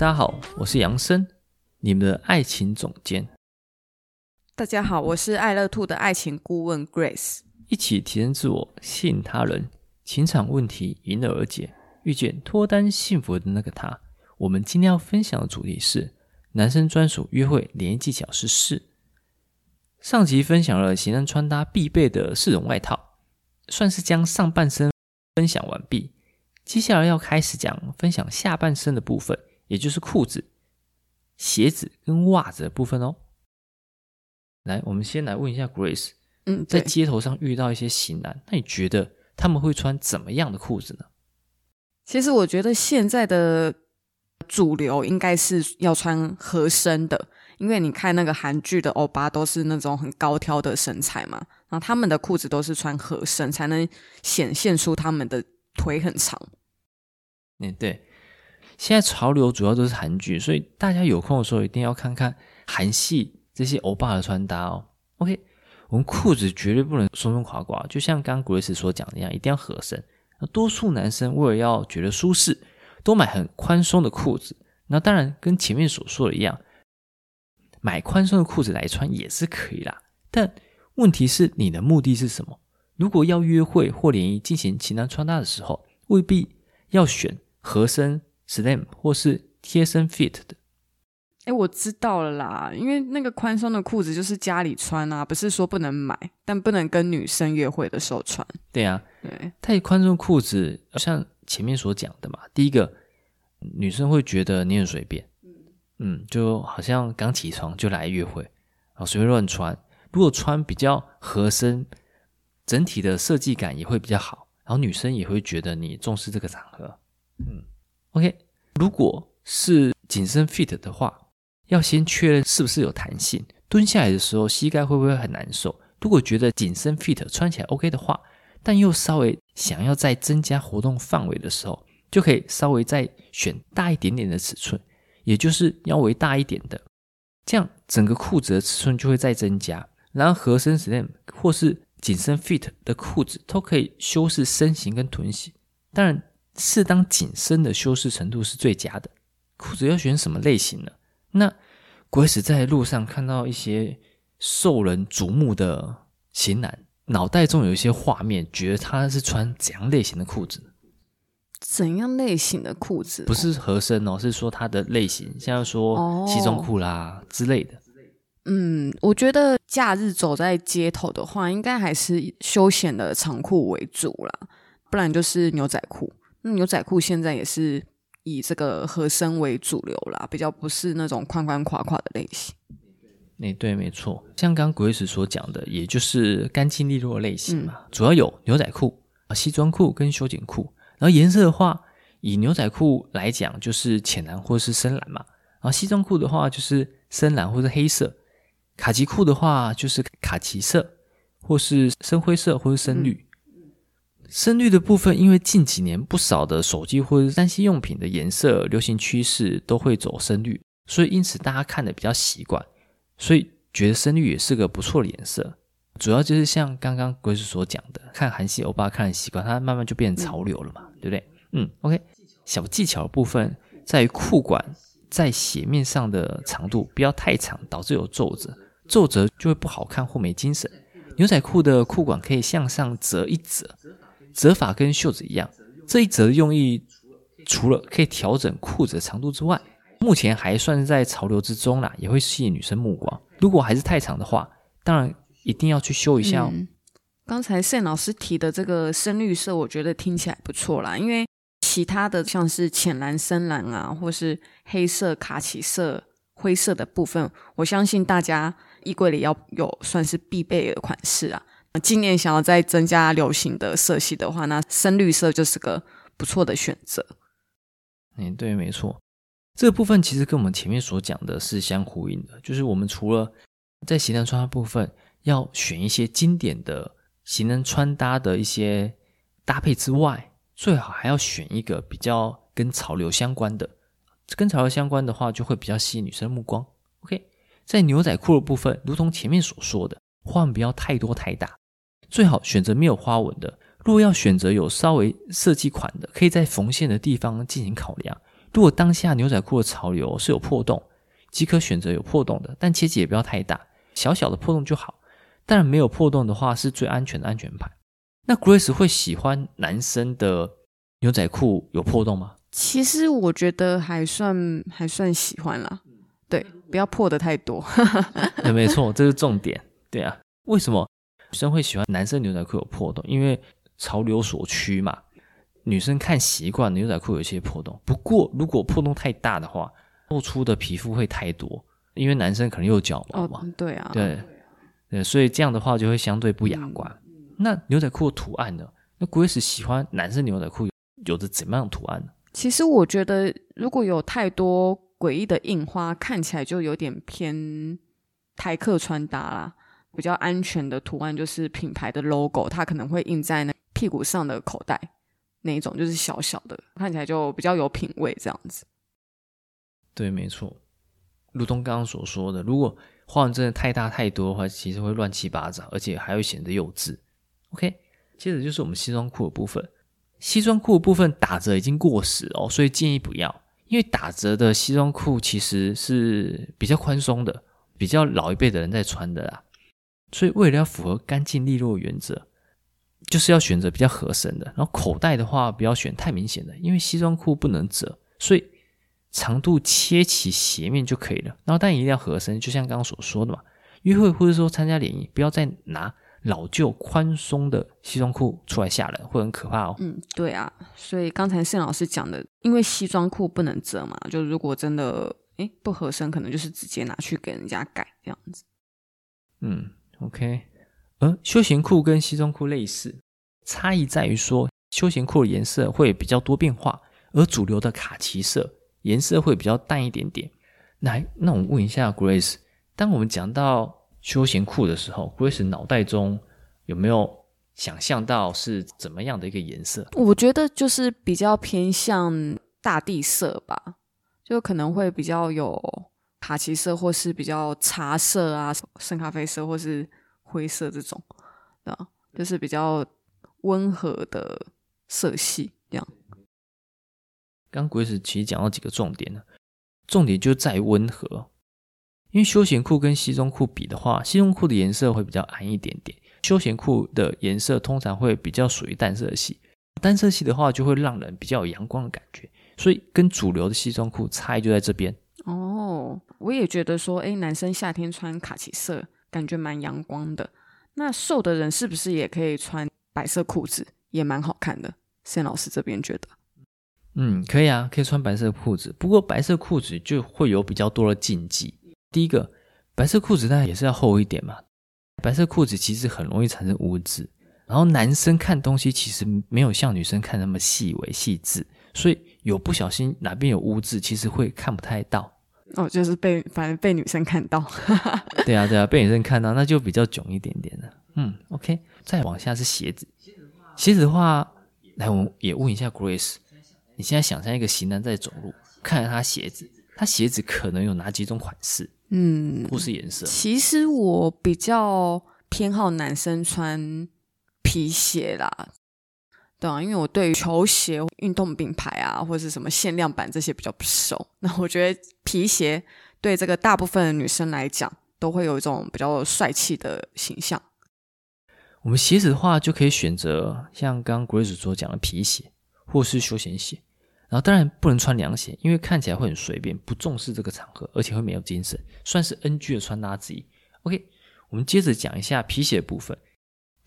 大家好，我是杨森，你们的爱情总监。大家好，我是爱乐 Two 的爱情顾问 Grace。一起提升自我，吸引他人，情场问题迎刃而解，遇见脱单幸福的那个他。我们今天要分享的主题是男生专属约会联谊技巧是四。上集分享了型男穿搭必备的四种外套，算是将上半身分享完毕。接下来要开始讲分享下半身的部分。也就是裤子、鞋子跟袜子的部分哦。来，我们先来问一下 Grace，嗯，在街头上遇到一些型男，那你觉得他们会穿怎么样的裤子呢？其实我觉得现在的主流应该是要穿合身的，因为你看那个韩剧的欧巴都是那种很高挑的身材嘛，然后他们的裤子都是穿合身，才能显现出他们的腿很长。嗯，对。现在潮流主要都是韩剧，所以大家有空的时候一定要看看韩系这些欧巴的穿搭哦。OK，我们裤子绝对不能松松垮垮，就像刚刚 Grace 所讲的一样，一定要合身。那多数男生为了要觉得舒适，都买很宽松的裤子。那当然跟前面所说的一样，买宽松的裤子来穿也是可以啦。但问题是你的目的是什么？如果要约会或联谊进行情男穿搭的时候，未必要选合身。Slim 或是贴身 fit 的，哎，我知道了啦，因为那个宽松的裤子就是家里穿啊，不是说不能买，但不能跟女生约会的时候穿。对啊，对，太宽松裤子，像前面所讲的嘛，第一个女生会觉得你很随便，嗯，嗯，就好像刚起床就来约会，然后随便乱穿。如果穿比较合身，整体的设计感也会比较好，然后女生也会觉得你重视这个场合，嗯。OK，如果是紧身 fit 的话，要先确认是不是有弹性。蹲下来的时候，膝盖会不会很难受？如果觉得紧身 fit 穿起来 OK 的话，但又稍微想要再增加活动范围的时候，就可以稍微再选大一点点的尺寸，也就是腰围大一点的，这样整个裤子的尺寸就会再增加。然后合身 slim 或是紧身 fit 的裤子都可以修饰身形跟臀型。当然。适当紧身的修饰程度是最佳的。裤子要选什么类型呢？那 Grace 在路上看到一些受人瞩目的型男，脑袋中有一些画面，觉得他是穿怎样类型的裤子？怎样类型的裤子？不是合身哦，是说它的类型，像说西装裤啦之类的。嗯，我觉得假日走在街头的话，应该还是休闲的长裤为主啦，不然就是牛仔裤。那牛仔裤现在也是以这个合身为主流啦，比较不是那种宽宽垮垮的类型。哎，对，没错，像刚 Grace 所讲的，也就是干净利落的类型嘛。嗯、主要有牛仔裤、西装裤跟休闲裤。然后颜色的话，以牛仔裤来讲，就是浅蓝或是深蓝嘛。然后西装裤的话，就是深蓝或是黑色。卡其裤的话，就是卡其色，或是深灰色，或是深绿。嗯深绿的部分，因为近几年不少的手机或者是三 C 用品的颜色流行趋势都会走深绿，所以因此大家看的比较习惯，所以觉得深绿也是个不错的颜色。主要就是像刚刚 Grace 所讲的，看韩系欧巴看的习惯，它慢慢就变成潮流了嘛，对不对？嗯，OK。小技巧的部分在于裤管在鞋面上的长度不要太长，导致有皱褶，皱褶就会不好看或没精神。牛仔裤的裤管可以向上折一折。折法跟袖子一样，这一折的用意除了可以调整裤子的长度之外，目前还算在潮流之中啦，也会吸引女生目光。如果还是太长的话，当然一定要去修一下哦。刚才谢老师提的这个深绿色，我觉得听起来不错啦，因为其他的像是浅蓝、深蓝啊，或是黑色、卡其色、灰色的部分，我相信大家衣柜里要有算是必备的款式啊。今年想要再增加流行的色系的话，那深绿色就是个不错的选择。嗯，对，没错。这个部分其实跟我们前面所讲的是相呼应的，就是我们除了在行人穿搭部分要选一些经典的行人穿搭的一些搭配之外，最好还要选一个比较跟潮流相关的。跟潮流相关的话，就会比较吸引女生的目光。OK，在牛仔裤的部分，如同前面所说的，花纹不要太多太大，最好选择没有花纹的。如果要选择有稍微设计款的，可以在缝线的地方进行考量。如果当下牛仔裤的潮流是有破洞，即可选择有破洞的，但切记也不要太大，小小的破洞就好。当然，没有破洞的话是最安全的安全牌。那 Grace 会喜欢男生的牛仔裤有破洞吗？其实我觉得还算还算喜欢啦，对，不要破的太多。对，没错，这是重点。对啊，为什么女生会喜欢男生牛仔裤有破洞？因为潮流所趋嘛。女生看习惯牛仔裤有一些破洞，不过如果破洞太大的话，露出的皮肤会太多，因为男生可能有脚毛嘛。哦，对啊，对，对，所以这样的话就会相对不雅观。嗯、那牛仔裤的图案呢？那 Grace 喜欢男生牛仔裤有着怎么样的图案呢？其实我觉得，如果有太多诡异的印花，看起来就有点偏台客穿搭啦。比较安全的图案就是品牌的 logo，它可能会印在那屁股上的口袋。那一种就是小小的，看起来就比较有品味，这样子。对，没错。如同刚刚所说的，如果花纹真的太大太多的话，其实会乱七八糟，而且还会显得幼稚。OK，接着就是我们西装裤的部分。西装裤的部分打折已经过时哦，所以建议不要，因为打折的西装裤其实是比较宽松的，比较老一辈的人在穿的啦。所以为了要符合干净利落的原则。就是要选择比较合身的，然后口袋的话不要选太明显的，因为西装裤不能折，所以长度切齐斜面就可以了。然后但一定要合身，就像刚刚所说的嘛，约会或者说参加联谊，不要再拿老旧宽松的西装裤出来吓人，会很可怕哦。嗯，对啊，所以刚才盛老师讲的，因为西装裤不能折嘛，就如果真的诶不合身，可能就是直接拿去给人家改这样子。嗯，OK。而休闲裤跟西装裤类似，差异在于说，休闲裤的颜色会比较多变化，而主流的卡其色颜色会比较淡一点点。来，那我们问一下 Grace，当我们讲到休闲裤的时候，Grace 脑袋中有没有想象到是怎么样的一个颜色？我觉得就是比较偏向大地色吧，就可能会比较有卡其色，或是比较茶色啊，深咖啡色，或是。灰色这种，啊，就是比较温和的色系，这样。刚 Grace 其实讲到几个重点呢，重点就在于温和。因为休闲裤跟西装裤比的话，西装裤的颜色会比较暗一点点，休闲裤的颜色通常会比较属于淡色系。淡色系的话，就会让人比较有阳光的感觉，所以跟主流的西装裤差异就在这边。哦，我也觉得说，诶，男生夏天穿卡其色。感觉蛮阳光的，那瘦的人是不是也可以穿白色裤子，也蛮好看的？Sam 老师这边觉得，嗯，可以啊，可以穿白色裤子。不过白色裤子就会有比较多的禁忌。第一个，白色裤子当然也是要厚一点嘛。白色裤子其实很容易产生污渍，然后男生看东西其实没有像女生看那么细微细致，所以有不小心哪边有污渍，其实会看不太到。哦，就是被反正被女生看到，对啊对啊，被女生看到那就比较囧一点点了。嗯，OK，再往下是鞋子，鞋子的话，来我们也问一下 Grace，你现在想象一个型男在走路，看着他鞋子，他鞋子可能有哪几种款式？嗯，或是颜色？其实我比较偏好男生穿皮鞋啦。对啊，因为我对于球鞋、运动品牌啊，或者是什么限量版这些比较不熟。那我觉得皮鞋对这个大部分的女生来讲，都会有一种比较帅气的形象。我们鞋子的话，就可以选择像刚刚 Grace 所讲的皮鞋，或是休闲鞋。然后当然不能穿凉鞋，因为看起来会很随便，不重视这个场合，而且会没有精神，算是 NG 的穿搭之一。OK，我们接着讲一下皮鞋的部分。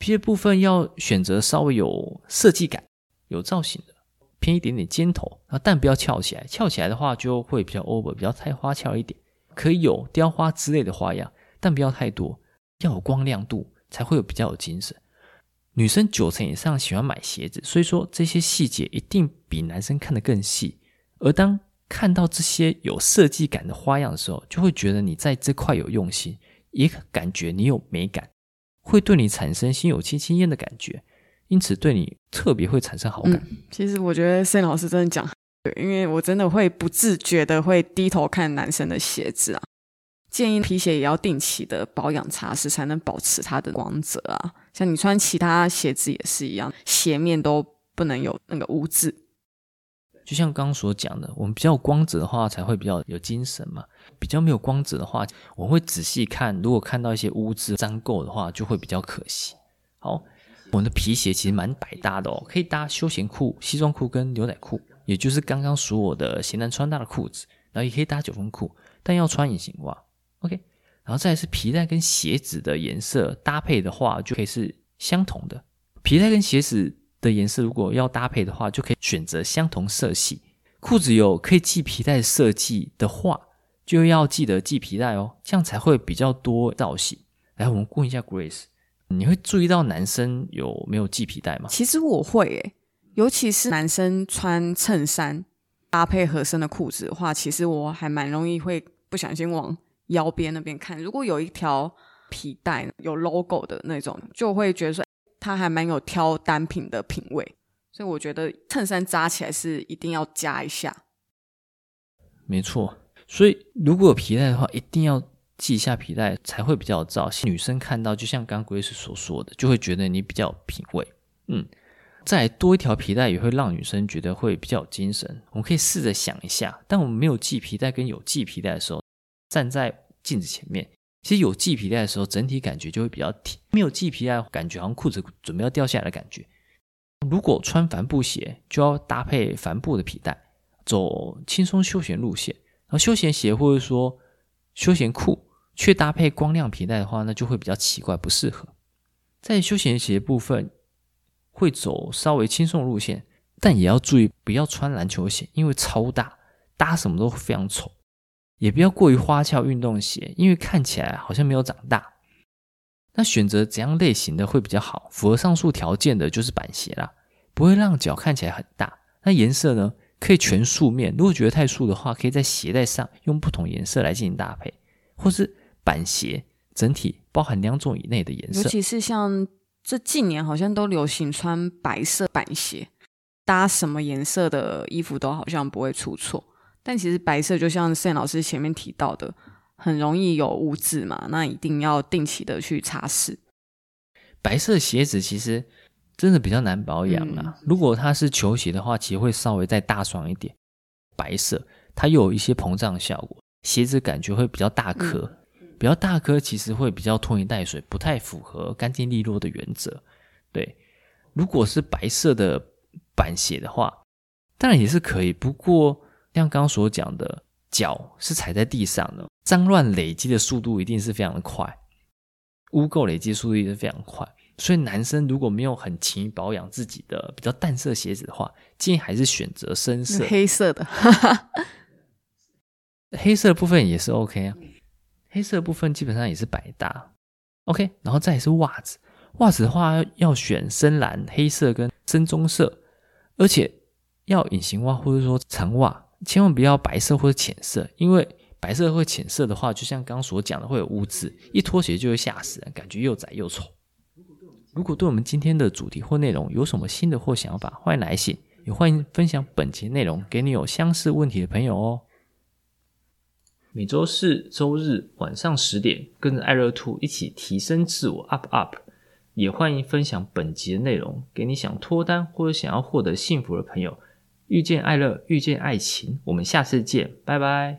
皮鞋部分要选择稍微有设计感、有造型的，偏一点点尖头啊，但不要翘起来。翘起来的话就会比较 over，比较太花俏一点。可以有雕花之类的花样，但不要太多，要有光亮度才会有比较有精神。女生九成以上喜欢买鞋子，所以说这些细节一定比男生看得更细。而当看到这些有设计感的花样的时候，就会觉得你在这块有用心，也感觉你有美感，会对你产生心有戚戚焉的感觉，因此对你特别会产生好感。其实我觉得 Sam 老师真的讲对，因为我真的会不自觉的会低头看男生的鞋子啊。建议皮鞋也要定期的保养擦拭，才能保持它的光泽啊。像你穿其他鞋子也是一样，鞋面都不能有那个污渍。就像刚刚所讲的，我们比较有光泽的话，才会比较有精神嘛。比较没有光泽的话，我会仔细看，如果看到一些污渍、脏垢的话，就会比较可惜。好，我们的皮鞋其实蛮百搭的哦，可以搭休闲裤、西装裤跟牛仔裤，也就是刚刚说我的型男穿搭的裤子，然后也可以搭九分裤，但要穿隐形袜。OK，然后再来是皮带跟鞋子的颜色搭配的话，就可以是相同的。皮带跟鞋子的颜色如果要搭配的话，就可以选择相同色系。裤子有可以系皮带设计的话，就要记得系皮带哦，这样才会比较多造型。来，我们问一下 Grace，你会注意到男生有没有系皮带吗？其实我会诶，尤其是男生穿衬衫搭配合身的裤子的话，其实我还蛮容易会不小心往。腰边那边看，如果有一条皮带有 logo 的那种，就会觉得说他还蛮有挑单品的品味，所以我觉得衬衫扎起来是一定要加一下。没错，所以如果有皮带的话，一定要系一下皮带，才会比较有造型。女生看到，就像刚刚 Grace 所说的，就会觉得你比较有品味。嗯，再多一条皮带也会让女生觉得会比较有精神。我们可以试着想一下，当我们没有系皮带跟有系皮带的时候。站在镜子前面，其实有系皮带的时候，整体感觉就会比较挺；没有系皮带，感觉好像裤子准备要掉下来的感觉。如果穿帆布鞋，就要搭配帆布的皮带，走轻松休闲路线。然后休闲鞋或者说休闲裤，却搭配光亮皮带的话，那就会比较奇怪，不适合。在休闲鞋部分，会走稍微轻松路线，但也要注意不要穿篮球鞋，因为超大，搭什么都非常丑。也不要过于花俏运动鞋，因为看起来好像没有长大。那选择怎样类型的会比较好？符合上述条件的就是板鞋啦，不会让脚看起来很大。那颜色呢？可以全素面。如果觉得太素的话，可以在鞋带上用不同颜色来进行搭配，或是板鞋整体包含两种以内的颜色。尤其是像这近年好像都流行穿白色板鞋，搭什么颜色的衣服都好像不会出错。但其实白色就像 Sam 老师前面提到的，很容易有污渍嘛，那一定要定期的去擦拭。白色鞋子其实真的比较难保养啦。嗯、如果它是球鞋的话，其实会稍微再大双一点。白色它又有一些膨胀效果，鞋子感觉会比较大颗，嗯、比较大颗其实会比较拖泥带水，不太符合干净利落的原则。对，如果是白色的板鞋的话，当然也是可以，不过。像刚刚所讲的，脚是踩在地上的，脏乱累积的速度一定是非常的快，污垢累积速度也是非常快。所以男生如果没有很勤于保养自己的比较淡色鞋子的话，建议还是选择深色、黑色的。黑色的部分也是 OK 啊，黑色的部分基本上也是百搭。OK，然后再是袜子，袜子的话要选深蓝、黑色跟深棕色，而且要隐形袜或者说长袜。千万不要白色或者浅色，因为白色或浅色的话，就像刚所讲的，会有污渍，一脱鞋就会吓死人，感觉又窄又丑。如果对我们今天的主题或内容有什么新的或想法，欢迎来信，也欢迎分享本节内容给你有相似问题的朋友哦。每周四、周日晚上十点，跟着爱乐兔一起提升自我，up up。也欢迎分享本集的内容给你想脱单或者想要获得幸福的朋友。遇见爱乐，遇见爱情，我们下次见，拜拜。